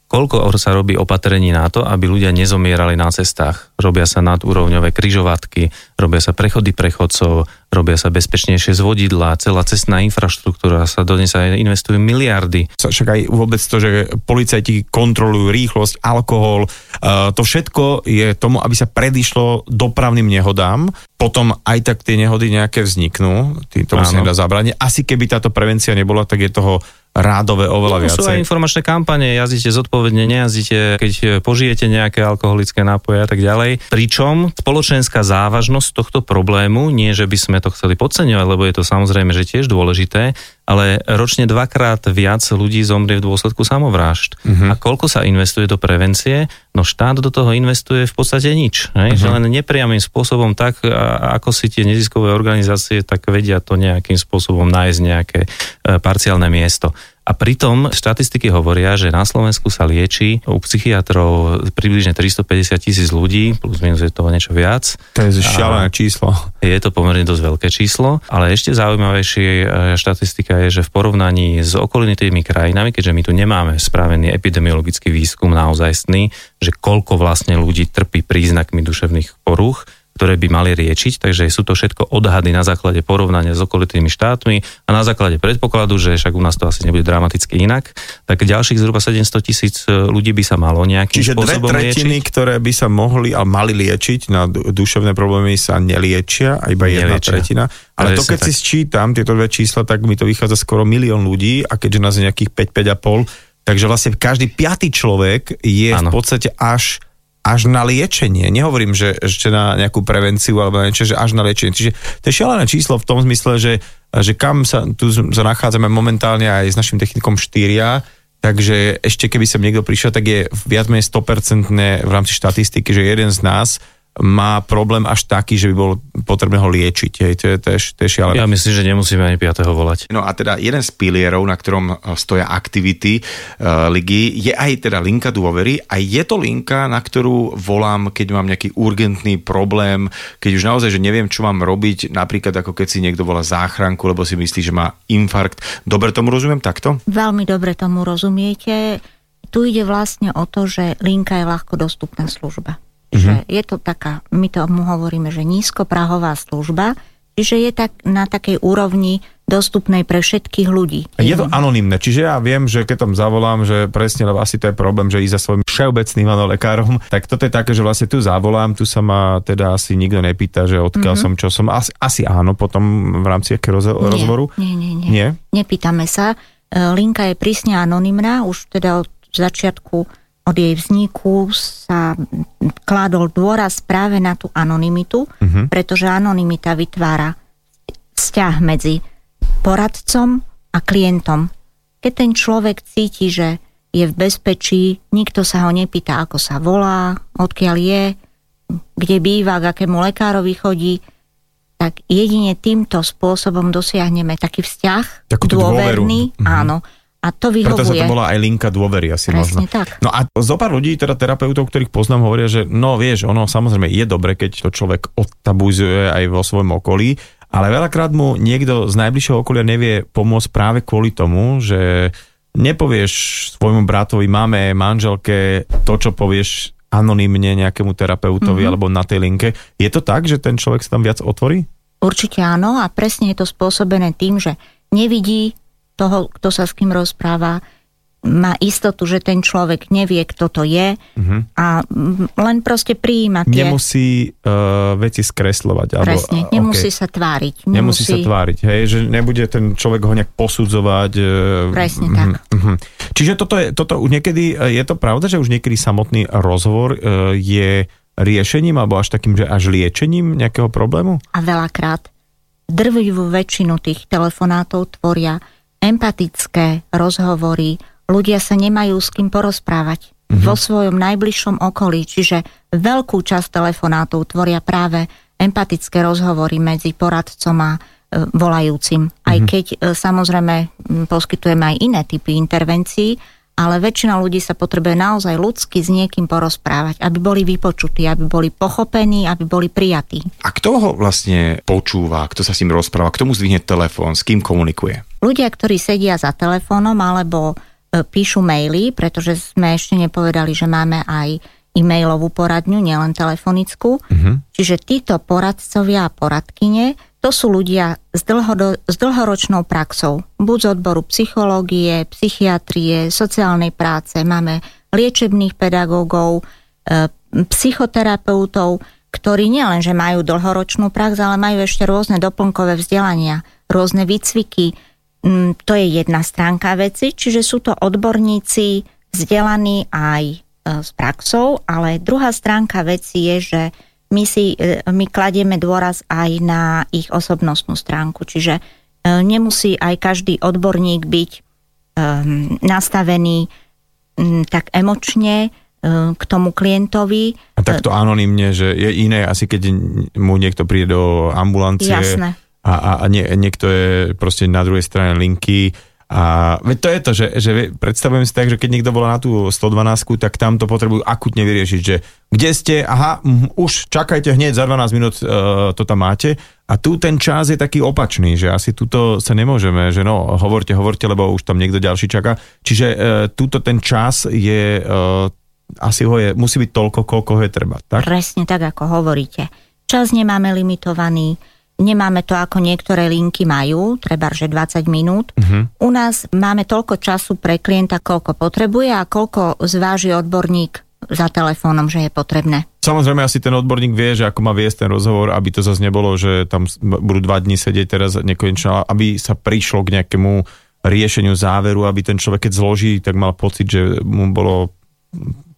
Koľko sa robí opatrení na to, aby ľudia nezomierali na cestách. Robia sa nadúrovňové kryžovatky, robia sa prechody prechodcov, robia sa bezpečnejšie zvodidla, celá cestná infraštruktúra sa do nej sa investujú miliardy. Však aj vôbec to, že policajti kontrolujú rýchlosť, alkohol, uh, to všetko je tomu, aby sa predišlo dopravným nehodám. Potom aj tak tie nehody nejaké vzniknú, tomu sa nedá zabrániť. Asi keby táto prevencia nebola, tak je toho rádové oveľa no, viacej. Sú aj informačné kampane, jazdíte zodpovedne, nejazdíte, keď požijete nejaké alkoholické nápoje a tak ďalej. Pričom spoločenská závažnosť tohto problému, nie že by sme to chceli podceňovať, lebo je to samozrejme, že tiež dôležité, ale ročne dvakrát viac ľudí zomrie v dôsledku samovrážd. Uh-huh. A koľko sa investuje do prevencie? No štát do toho investuje v podstate nič. Uh-huh. Že len nepriamým spôsobom tak, ako si tie neziskové organizácie tak vedia to nejakým spôsobom nájsť nejaké e, parciálne miesto. A pritom štatistiky hovoria, že na Slovensku sa lieči u psychiatrov približne 350 tisíc ľudí, plus minus je toho niečo viac. To je šialené číslo. Je to pomerne dosť veľké číslo, ale ešte zaujímavejšie štatistika je, že v porovnaní s okolitými krajinami, keďže my tu nemáme spravený epidemiologický výskum naozajstný, že koľko vlastne ľudí trpí príznakmi duševných porúch, ktoré by mali riečiť, takže sú to všetko odhady na základe porovnania s okolitými štátmi a na základe predpokladu, že však u nás to asi nebude dramaticky inak, tak ďalších zhruba 700 tisíc e, ľudí by sa malo nejakým Čiže spôsobom dve tretiny, liečiť. ktoré by sa mohli a mali liečiť na duševné problémy sa neliečia, a iba jedna Neliečia. tretina. Ale to, keď tak. si sčítam tieto dve čísla, tak mi to vychádza skoro milión ľudí a keďže nás je nejakých 5, 5,5, takže vlastne každý piatý človek je ano. v podstate až až na liečenie. Nehovorím, že ešte na nejakú prevenciu alebo niečo, že až na liečenie. Čiže to je šialené číslo v tom zmysle, že, že kam sa tu sa nachádzame momentálne aj s našim technikom štyria, takže ešte keby sem niekto prišiel, tak je viac menej 100% v rámci štatistiky, že jeden z nás má problém až taký, že by bolo potrebné ho liečiť. Hej, to je, to je, to je šialené. Ja myslím, že nemusíme ani 5. volať. No a teda jeden z pilierov, na ktorom e, stoja aktivity uh, ligy, je aj teda linka dôvery a je to linka, na ktorú volám, keď mám nejaký urgentný problém, keď už naozaj, že neviem, čo mám robiť, napríklad ako keď si niekto volá záchranku, lebo si myslí, že má infarkt. Dobre tomu rozumiem takto? Veľmi dobre tomu rozumiete. Tu ide vlastne o to, že linka je ľahko dostupná služba. Mm-hmm. Že je to taká, my tomu hovoríme, že nízkoprahová služba, čiže je tak na takej úrovni dostupnej pre všetkých ľudí. Je to anonimné, čiže ja viem, že keď tam zavolám, že presne, lebo asi to je problém, že ísť za svojim všeobecným ano, lekárom, tak toto je také, že vlastne tu zavolám, tu sa ma teda asi nikto nepýta, že odkiaľ mm-hmm. som, čo som. Asi, asi áno, potom v rámci akého roz- nie, rozhovoru? Nie, nie, nie. nie? Nepýtame sa. E, linka je prísne anonimná, už teda od začiatku od jej vzniku sa kládol dôraz práve na tú anonymitu, uh-huh. pretože anonymita vytvára vzťah medzi poradcom a klientom. Keď ten človek cíti, že je v bezpečí, nikto sa ho nepýta, ako sa volá, odkiaľ je, kde býva, k akému lekárovi chodí, tak jedine týmto spôsobom dosiahneme taký vzťah Takú dôverný, dôveru. áno, a to vyhovuje. Preto sa to volá aj linka dôvery asi Presne možno. tak. No a zo pár ľudí, teda terapeutov, ktorých poznám, hovoria, že no vieš, ono samozrejme je dobre, keď to človek odtabuzuje aj vo svojom okolí, ale veľakrát mu niekto z najbližšieho okolia nevie pomôcť práve kvôli tomu, že nepovieš svojmu bratovi, máme, manželke to, čo povieš anonymne nejakému terapeutovi mm-hmm. alebo na tej linke. Je to tak, že ten človek sa tam viac otvorí? Určite áno a presne je to spôsobené tým, že nevidí toho, kto sa s kým rozpráva, má istotu, že ten človek nevie, kto to je uh-huh. a len proste prijíma tie... Nemusí uh, veci skreslovať. Alebo, Presne, nemusí okay. sa tváriť. Nemusí... nemusí sa tváriť, hej, že nebude ten človek ho nejak posudzovať. Uh, Presne uh-huh, tak. Uh-huh. Čiže toto je, toto už niekedy, je to pravda, že už niekedy samotný rozhovor uh, je riešením alebo až takým, že až liečením nejakého problému? A veľakrát drvivú väčšinu tých telefonátov tvoria empatické rozhovory, ľudia sa nemajú s kým porozprávať mm-hmm. vo svojom najbližšom okolí, čiže veľkú časť telefonátov tvoria práve empatické rozhovory medzi poradcom a e, volajúcim. Aj mm-hmm. keď e, samozrejme poskytujeme aj iné typy intervencií, ale väčšina ľudí sa potrebuje naozaj ľudsky s niekým porozprávať, aby boli vypočutí, aby boli pochopení, aby boli prijatí. A kto ho vlastne počúva, kto sa s ním rozpráva, kto mu zdvihne telefón, s kým komunikuje? Ľudia, ktorí sedia za telefónom alebo píšu maily, pretože sme ešte nepovedali, že máme aj e-mailovú poradňu, nielen telefonickú. Uh-huh. Čiže títo poradcovia a poradkyne, to sú ľudia s, dlhodo, s dlhoročnou praxou. Buď z odboru psychológie, psychiatrie, sociálnej práce, máme liečebných pedagógov, e, psychoterapeutov, ktorí nielenže majú dlhoročnú prax, ale majú ešte rôzne doplnkové vzdelania, rôzne výcviky. Mm, to je jedna stránka veci, čiže sú to odborníci vzdelaní aj E, s praxou, ale druhá stránka veci je, že my, si, e, my kladieme dôraz aj na ich osobnostnú stránku, čiže e, nemusí aj každý odborník byť um, nastavený tak emočne k tomu klientovi. A takto anonymne, že je iné asi keď mu niekto príde do ambulancie Jasné. a, a, a nie, niekto je proste na druhej strane linky a veď to je to, že, že predstavujem si tak, že keď niekto volá na tú 112, tak tam to potrebujú akutne vyriešiť, že kde ste, aha, m, už čakajte hneď, za 12 minút uh, to tam máte. A tu ten čas je taký opačný, že asi tuto sa nemôžeme, že no, hovorte, hovorte, lebo už tam niekto ďalší čaká. Čiže uh, tuto ten čas je, uh, asi ho je, musí byť toľko, koľko ho je treba, tak? Presne tak, ako hovoríte. Čas nemáme limitovaný, nemáme to ako niektoré linky majú, treba že 20 minút. Uh-huh. U nás máme toľko času pre klienta, koľko potrebuje a koľko zváži odborník za telefónom, že je potrebné. Samozrejme asi ten odborník vie, že ako má viesť ten rozhovor, aby to zase nebolo, že tam budú dva dní sedieť teraz nekonečne, aby sa prišlo k nejakému riešeniu záveru, aby ten človek, keď zloží, tak mal pocit, že mu bolo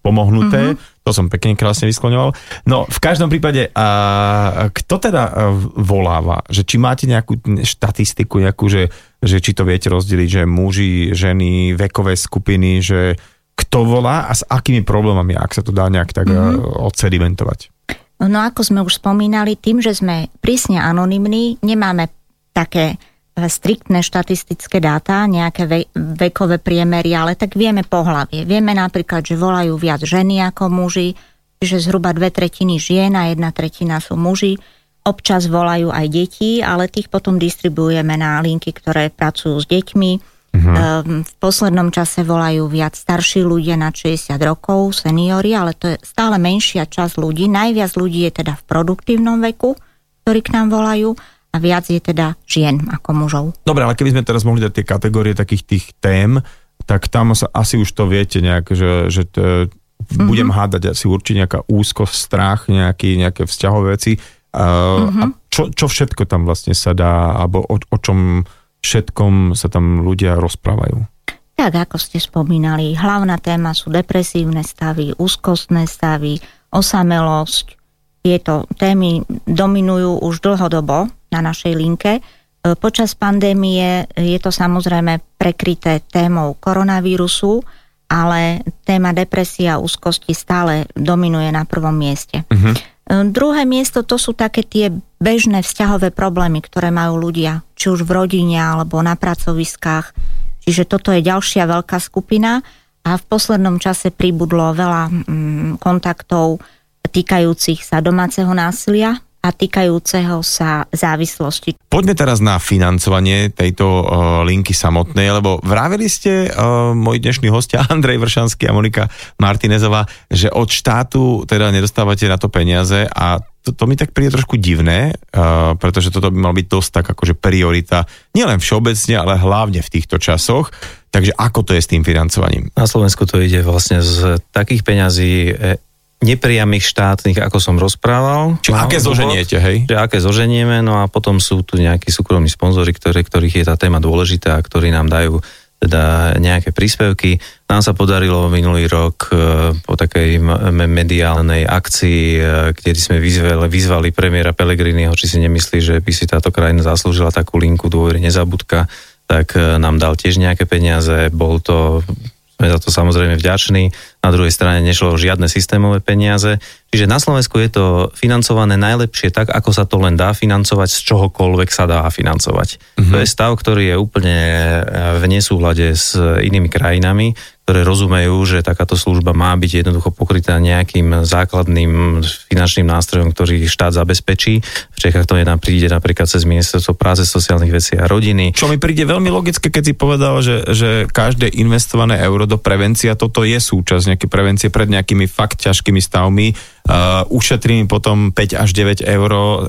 pomohnuté. Mm-hmm. To som pekne krásne vyskloňoval. No v každom prípade, a, kto teda e, voláva? Že či máte nejakú štatistiku, nejakú, že, že či to viete rozdeliť, že muži, ženy, vekové skupiny, že kto volá a s akými problémami, ak sa to dá nejak tak mm-hmm. odsedimentovať? No ako sme už spomínali, tým, že sme prísne anonymní, nemáme také striktné štatistické dáta, nejaké ve- vekové priemery, ale tak vieme pohlavie. Vieme napríklad, že volajú viac ženy ako muži, že zhruba dve tretiny žien a jedna tretina sú muži. Občas volajú aj deti, ale tých potom distribuujeme na linky, ktoré pracujú s deťmi. Uh-huh. V poslednom čase volajú viac starší ľudia na 60 rokov, seniori, ale to je stále menšia časť ľudí. Najviac ľudí je teda v produktívnom veku, ktorí k nám volajú a viac je teda žien ako mužov. Dobre, ale keby sme teraz mohli dať tie kategórie takých tých tém, tak tam sa, asi už to viete nejak, že, že to, mm-hmm. budem hádať asi určite nejaká úzkosť, strach, nejaký, nejaké vzťahové veci. Uh, mm-hmm. A čo, čo všetko tam vlastne sa dá, alebo o, o čom všetkom sa tam ľudia rozprávajú? Tak, ako ste spomínali, hlavná téma sú depresívne stavy, úzkostné stavy, osamelosť. Tieto témy dominujú už dlhodobo na našej linke. E, počas pandémie je to samozrejme prekryté témou koronavírusu, ale téma depresia a úzkosti stále dominuje na prvom mieste. Uh-huh. Druhé miesto to sú také tie bežné vzťahové problémy, ktoré majú ľudia, či už v rodine alebo na pracoviskách. Čiže toto je ďalšia veľká skupina a v poslednom čase pribudlo veľa mm, kontaktov týkajúcich sa domáceho násilia, a týkajúceho sa závislosti. Poďme teraz na financovanie tejto uh, linky samotnej, lebo vravili ste, uh, moji dnešní hostia Andrej Vršanský a Monika Martinezová, že od štátu teda nedostávate na to peniaze a to, to mi tak príde trošku divné, uh, pretože toto by mal byť dosť tak akože priorita, nielen všeobecne, ale hlavne v týchto časoch. Takže ako to je s tým financovaním? Na Slovensku to ide vlastne z takých peňazí nepriamých štátnych, ako som rozprával. Čiže aké zoženiete, hej? Čiže aké zoženieme, no a potom sú tu nejakí súkromní sponzory, ktoré, ktorých je tá téma dôležitá a ktorí nám dajú teda nejaké príspevky. Nám sa podarilo minulý rok e, po takej mediálnej akcii, e, kde sme vyzvali, vyzvali premiéra Pelegriniho, či si nemyslí, že by si táto krajina zaslúžila takú linku dôvery nezabudka, tak e, nám dal tiež nejaké peniaze. Bol to sme za to samozrejme vďační. Na druhej strane nešlo o žiadne systémové peniaze. Čiže na Slovensku je to financované najlepšie tak, ako sa to len dá financovať, z čohokoľvek sa dá financovať. Uh-huh. To je stav, ktorý je úplne v nesúhľade s inými krajinami, ktoré rozumejú, že takáto služba má byť jednoducho pokrytá nejakým základným finančným nástrojom, ktorý štát zabezpečí. V Čechách to jedna príde napríklad cez ministerstvo práce, sociálnych vecí a rodiny. Čo mi príde veľmi logické, keď si povedal, že, že každé investované euro do prevencia, toto je súčasť nejaké prevencie pred nejakými fakt ťažkými stavmi. Uh, ušetrím potom 5 až 9 eur uh,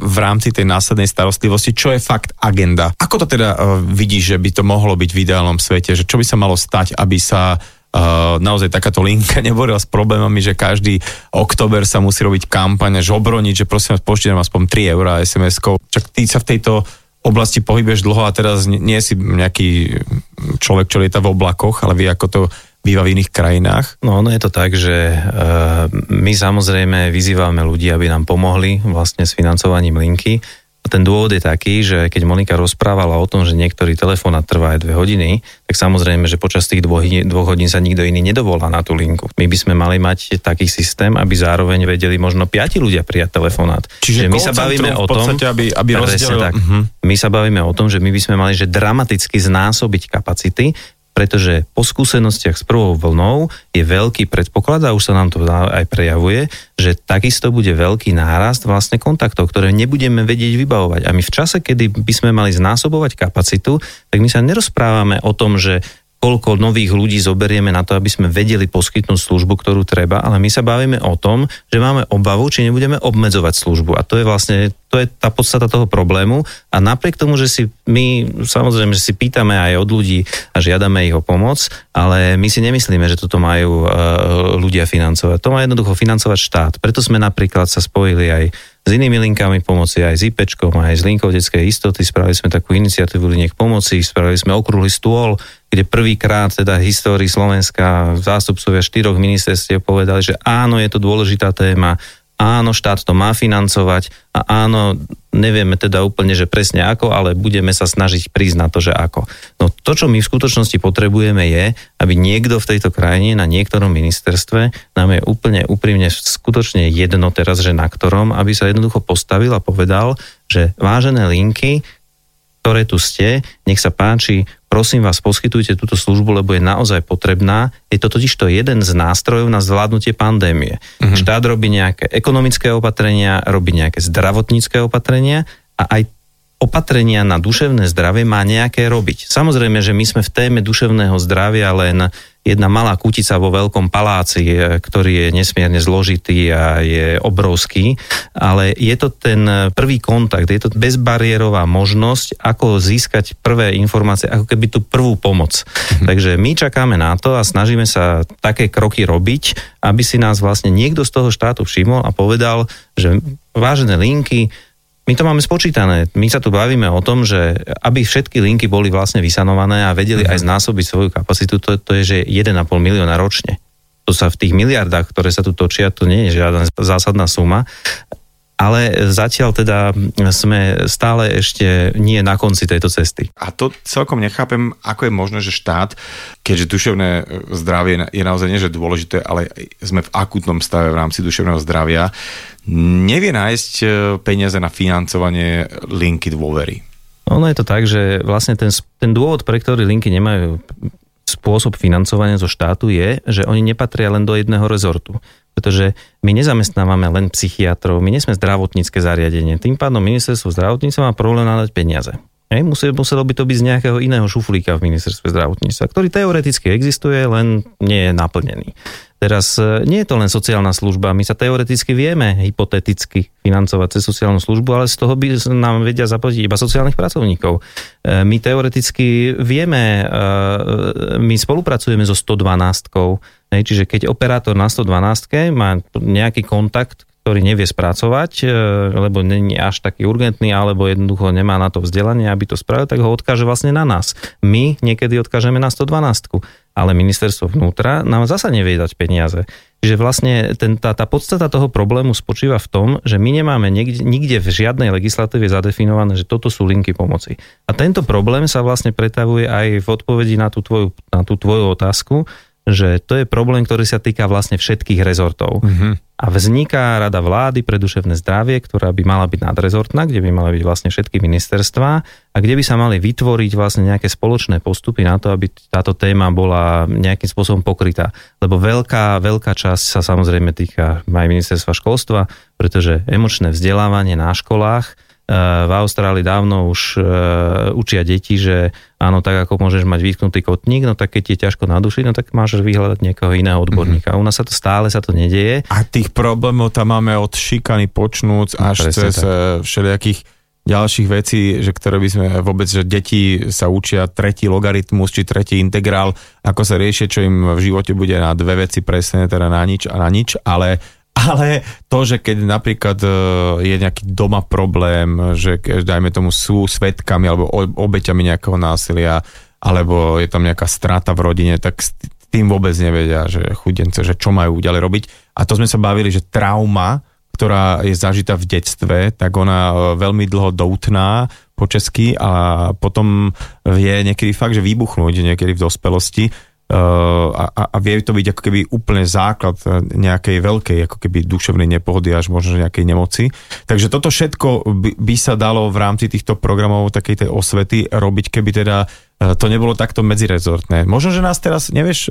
v rámci tej následnej starostlivosti, čo je fakt agenda. Ako to teda uh, vidíš, že by to mohlo byť v ideálnom svete, že čo by sa malo stať, aby sa Uh, naozaj takáto linka neborila s problémami, že každý október sa musí robiť kampaň, žobroniť, že prosím vás, poštítam aspoň 3 eurá SMS-kou. Čak ty sa v tejto oblasti pohybuješ dlho a teraz nie, si nejaký človek, čo lieta v oblakoch, ale vie, ako to býva v iných krajinách? No ono je to tak, že uh, my samozrejme vyzývame ľudí, aby nám pomohli vlastne s financovaním linky ten dôvod je taký, že keď Monika rozprávala o tom, že niektorý telefónat trvá aj dve hodiny, tak samozrejme, že počas tých dvoch, dvoch hodín sa nikto iný nedovolá na tú linku. My by sme mali mať taký systém, aby zároveň vedeli možno piati ľudia prijať telefonát. Čiže my sa bavíme o tom, podstate, aby, aby tak, uh-huh. My sa bavíme o tom, že my by sme mali že dramaticky znásobiť kapacity, pretože po skúsenostiach s prvou vlnou je veľký predpoklad, a už sa nám to aj prejavuje, že takisto bude veľký nárast vlastne kontaktov, ktoré nebudeme vedieť vybavovať. A my v čase, kedy by sme mali znásobovať kapacitu, tak my sa nerozprávame o tom, že koľko nových ľudí zoberieme na to, aby sme vedeli poskytnúť službu, ktorú treba, ale my sa bavíme o tom, že máme obavu, či nebudeme obmedzovať službu. A to je vlastne to je tá podstata toho problému. A napriek tomu, že si my samozrejme, že si pýtame aj od ľudí a žiadame ich o pomoc, ale my si nemyslíme, že toto majú uh, ľudia financovať. To má jednoducho financovať štát. Preto sme napríklad sa spojili aj s inými linkami pomoci, aj s IPčkom, aj s linkou detskej istoty. Spravili sme takú iniciatívu liniek pomoci, spravili sme okrúhly stôl, kde prvýkrát teda histórii Slovenska zástupcovia štyroch ministerstiev povedali, že áno, je to dôležitá téma, áno, štát to má financovať a áno, nevieme teda úplne, že presne ako, ale budeme sa snažiť prísť na to, že ako. No to, čo my v skutočnosti potrebujeme je, aby niekto v tejto krajine na niektorom ministerstve nám je úplne úprimne skutočne jedno teraz, že na ktorom, aby sa jednoducho postavil a povedal, že vážené linky, ktoré tu ste, nech sa páči, prosím vás, poskytujte túto službu, lebo je naozaj potrebná. Je to totiž to jeden z nástrojov na zvládnutie pandémie. Mm-hmm. Štát robí nejaké ekonomické opatrenia, robí nejaké zdravotnícke opatrenia a aj opatrenia na duševné zdravie má nejaké robiť. Samozrejme, že my sme v téme duševného zdravia len jedna malá kutica vo veľkom paláci, e, ktorý je nesmierne zložitý a je obrovský, ale je to ten prvý kontakt, je to bezbariérová možnosť, ako získať prvé informácie, ako keby tú prvú pomoc. Mhm. Takže my čakáme na to a snažíme sa také kroky robiť, aby si nás vlastne niekto z toho štátu všimol a povedal, že vážené linky, my to máme spočítané. My sa tu bavíme o tom, že aby všetky linky boli vlastne vysanované a vedeli uh-huh. aj znásobiť svoju kapacitu, to, to je, že 1,5 milióna ročne. To sa v tých miliardách, ktoré sa tu točia, to nie je žiadna zásadná suma ale zatiaľ teda sme stále ešte nie na konci tejto cesty. A to celkom nechápem, ako je možné, že štát, keďže duševné zdravie je naozaj nie že dôležité, ale sme v akutnom stave v rámci duševného zdravia, nevie nájsť e, peniaze na financovanie linky dôvery. Ono je to tak, že vlastne ten, ten dôvod, pre ktorý linky nemajú spôsob financovania zo štátu je, že oni nepatria len do jedného rezortu. Pretože my nezamestnávame len psychiatrov, my nie sme zdravotnícke zariadenie. Tým pádom ministerstvo zdravotníctva má problém nadať peniaze. Hej, muselo by to byť z nejakého iného šuflíka v ministerstve zdravotníctva, ktorý teoreticky existuje, len nie je naplnený. Teraz e, nie je to len sociálna služba, my sa teoreticky vieme hypoteticky financovať cez sociálnu službu, ale z toho by nám vedia zaplatiť iba sociálnych pracovníkov. E, my teoreticky vieme, e, my spolupracujeme so 112, čiže keď operátor na 112 má nejaký kontakt, ktorý nevie spracovať, lebo není až taký urgentný, alebo jednoducho nemá na to vzdelanie, aby to spravil, tak ho odkáže vlastne na nás. My niekedy odkážeme na 112 ale ministerstvo vnútra nám zasa nevie dať peniaze. Čiže vlastne ten, tá, tá podstata toho problému spočíva v tom, že my nemáme nikde, nikde v žiadnej legislatíve zadefinované, že toto sú linky pomoci. A tento problém sa vlastne pretavuje aj v odpovedi na tú tvoju, na tú tvoju otázku, že to je problém, ktorý sa týka vlastne všetkých rezortov. Mm-hmm. A vzniká Rada vlády pre duševné zdravie, ktorá by mala byť nadrezortná, kde by mala byť vlastne všetky ministerstva a kde by sa mali vytvoriť vlastne nejaké spoločné postupy na to, aby táto téma bola nejakým spôsobom pokrytá. Lebo veľká, veľká časť sa samozrejme týka aj ministerstva školstva, pretože emočné vzdelávanie na školách v Austrálii dávno už uh, učia deti, že áno, tak ako môžeš mať vytknutý kotník, no tak keď ti je ťažko na duši, no tak máš vyhľadať niekoho iného odborníka. Mm-hmm. U nás sa to stále sa to nedieje. A tých problémov tam máme od šikany počnúc až Presne cez tak. E, všelijakých ďalších vecí, že ktoré by sme vôbec, že deti sa učia tretí logaritmus či tretí integrál, ako sa riešia, čo im v živote bude na dve veci presne, teda na nič a na nič, ale ale to, že keď napríklad e, je nejaký doma problém, že dajme tomu sú svetkami alebo obeťami nejakého násilia, alebo je tam nejaká strata v rodine, tak s tým vôbec nevedia, že chudence, že čo majú ďalej robiť. A to sme sa bavili, že trauma, ktorá je zažitá v detstve, tak ona e, veľmi dlho doutná po česky a potom vie niekedy fakt, že vybuchnúť niekedy v dospelosti a, a, a vie to byť ako keby úplne základ nejakej veľkej ako keby duševnej nepohody až možno nejakej nemoci. Takže toto všetko by, by sa dalo v rámci týchto programov takej tej osvety robiť, keby teda e, to nebolo takto medzirezortné. Možno, že nás teraz, nevieš,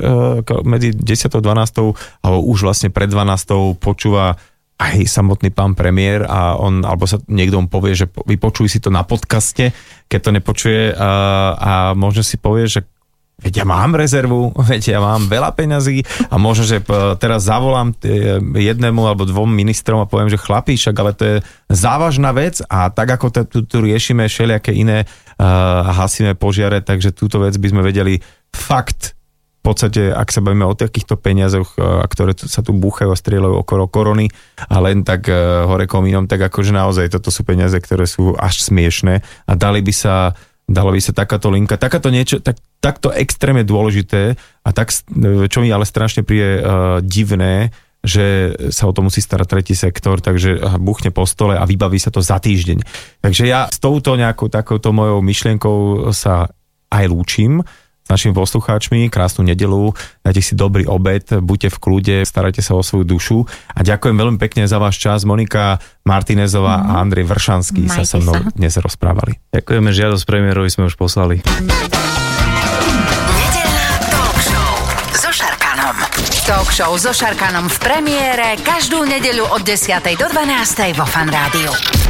medzi 10. 12. alebo už vlastne pred 12. počúva aj samotný pán premiér a on, alebo sa niekto mu povie, že vypočuj si to na podcaste, keď to nepočuje a, a možno si povie, že veď ja mám rezervu, veď ja mám veľa peňazí a možno, že teraz zavolám jednému alebo dvom ministrom a poviem, že chlapí, však ale to je závažná vec a tak ako tu, tu riešime všelijaké iné uh, hasíme požiare, takže túto vec by sme vedeli fakt v podstate, ak sa bavíme o takýchto peniazoch, ktoré sa tu búchajú a strieľajú okolo korony a len tak hore komínom, tak akože naozaj toto sú peniaze, ktoré sú až smiešné a dali by sa dalo by sa takáto linka, takáto niečo, tak, takto extrémne dôležité a tak, čo mi ale strašne príde uh, divné, že sa o to musí starať tretí sektor, takže buchne po stole a vybaví sa to za týždeň. Takže ja s touto nejakou takouto mojou myšlienkou sa aj lúčim našimi poslucháčmi. Krásnu nedelu, dajte si dobrý obed, buďte v kľude, starajte sa o svoju dušu a ďakujem veľmi pekne za váš čas. Monika Martinezová mm. a Andrej Vršanský Majte sa so mnou sa. dnes rozprávali. Ďakujeme, žiadosť premiérovi sme už poslali. talk show so Šarkanom. Talk show so Šarkanom v premiére každú nedeľu od 10. do 12. vo Fan Rádiu.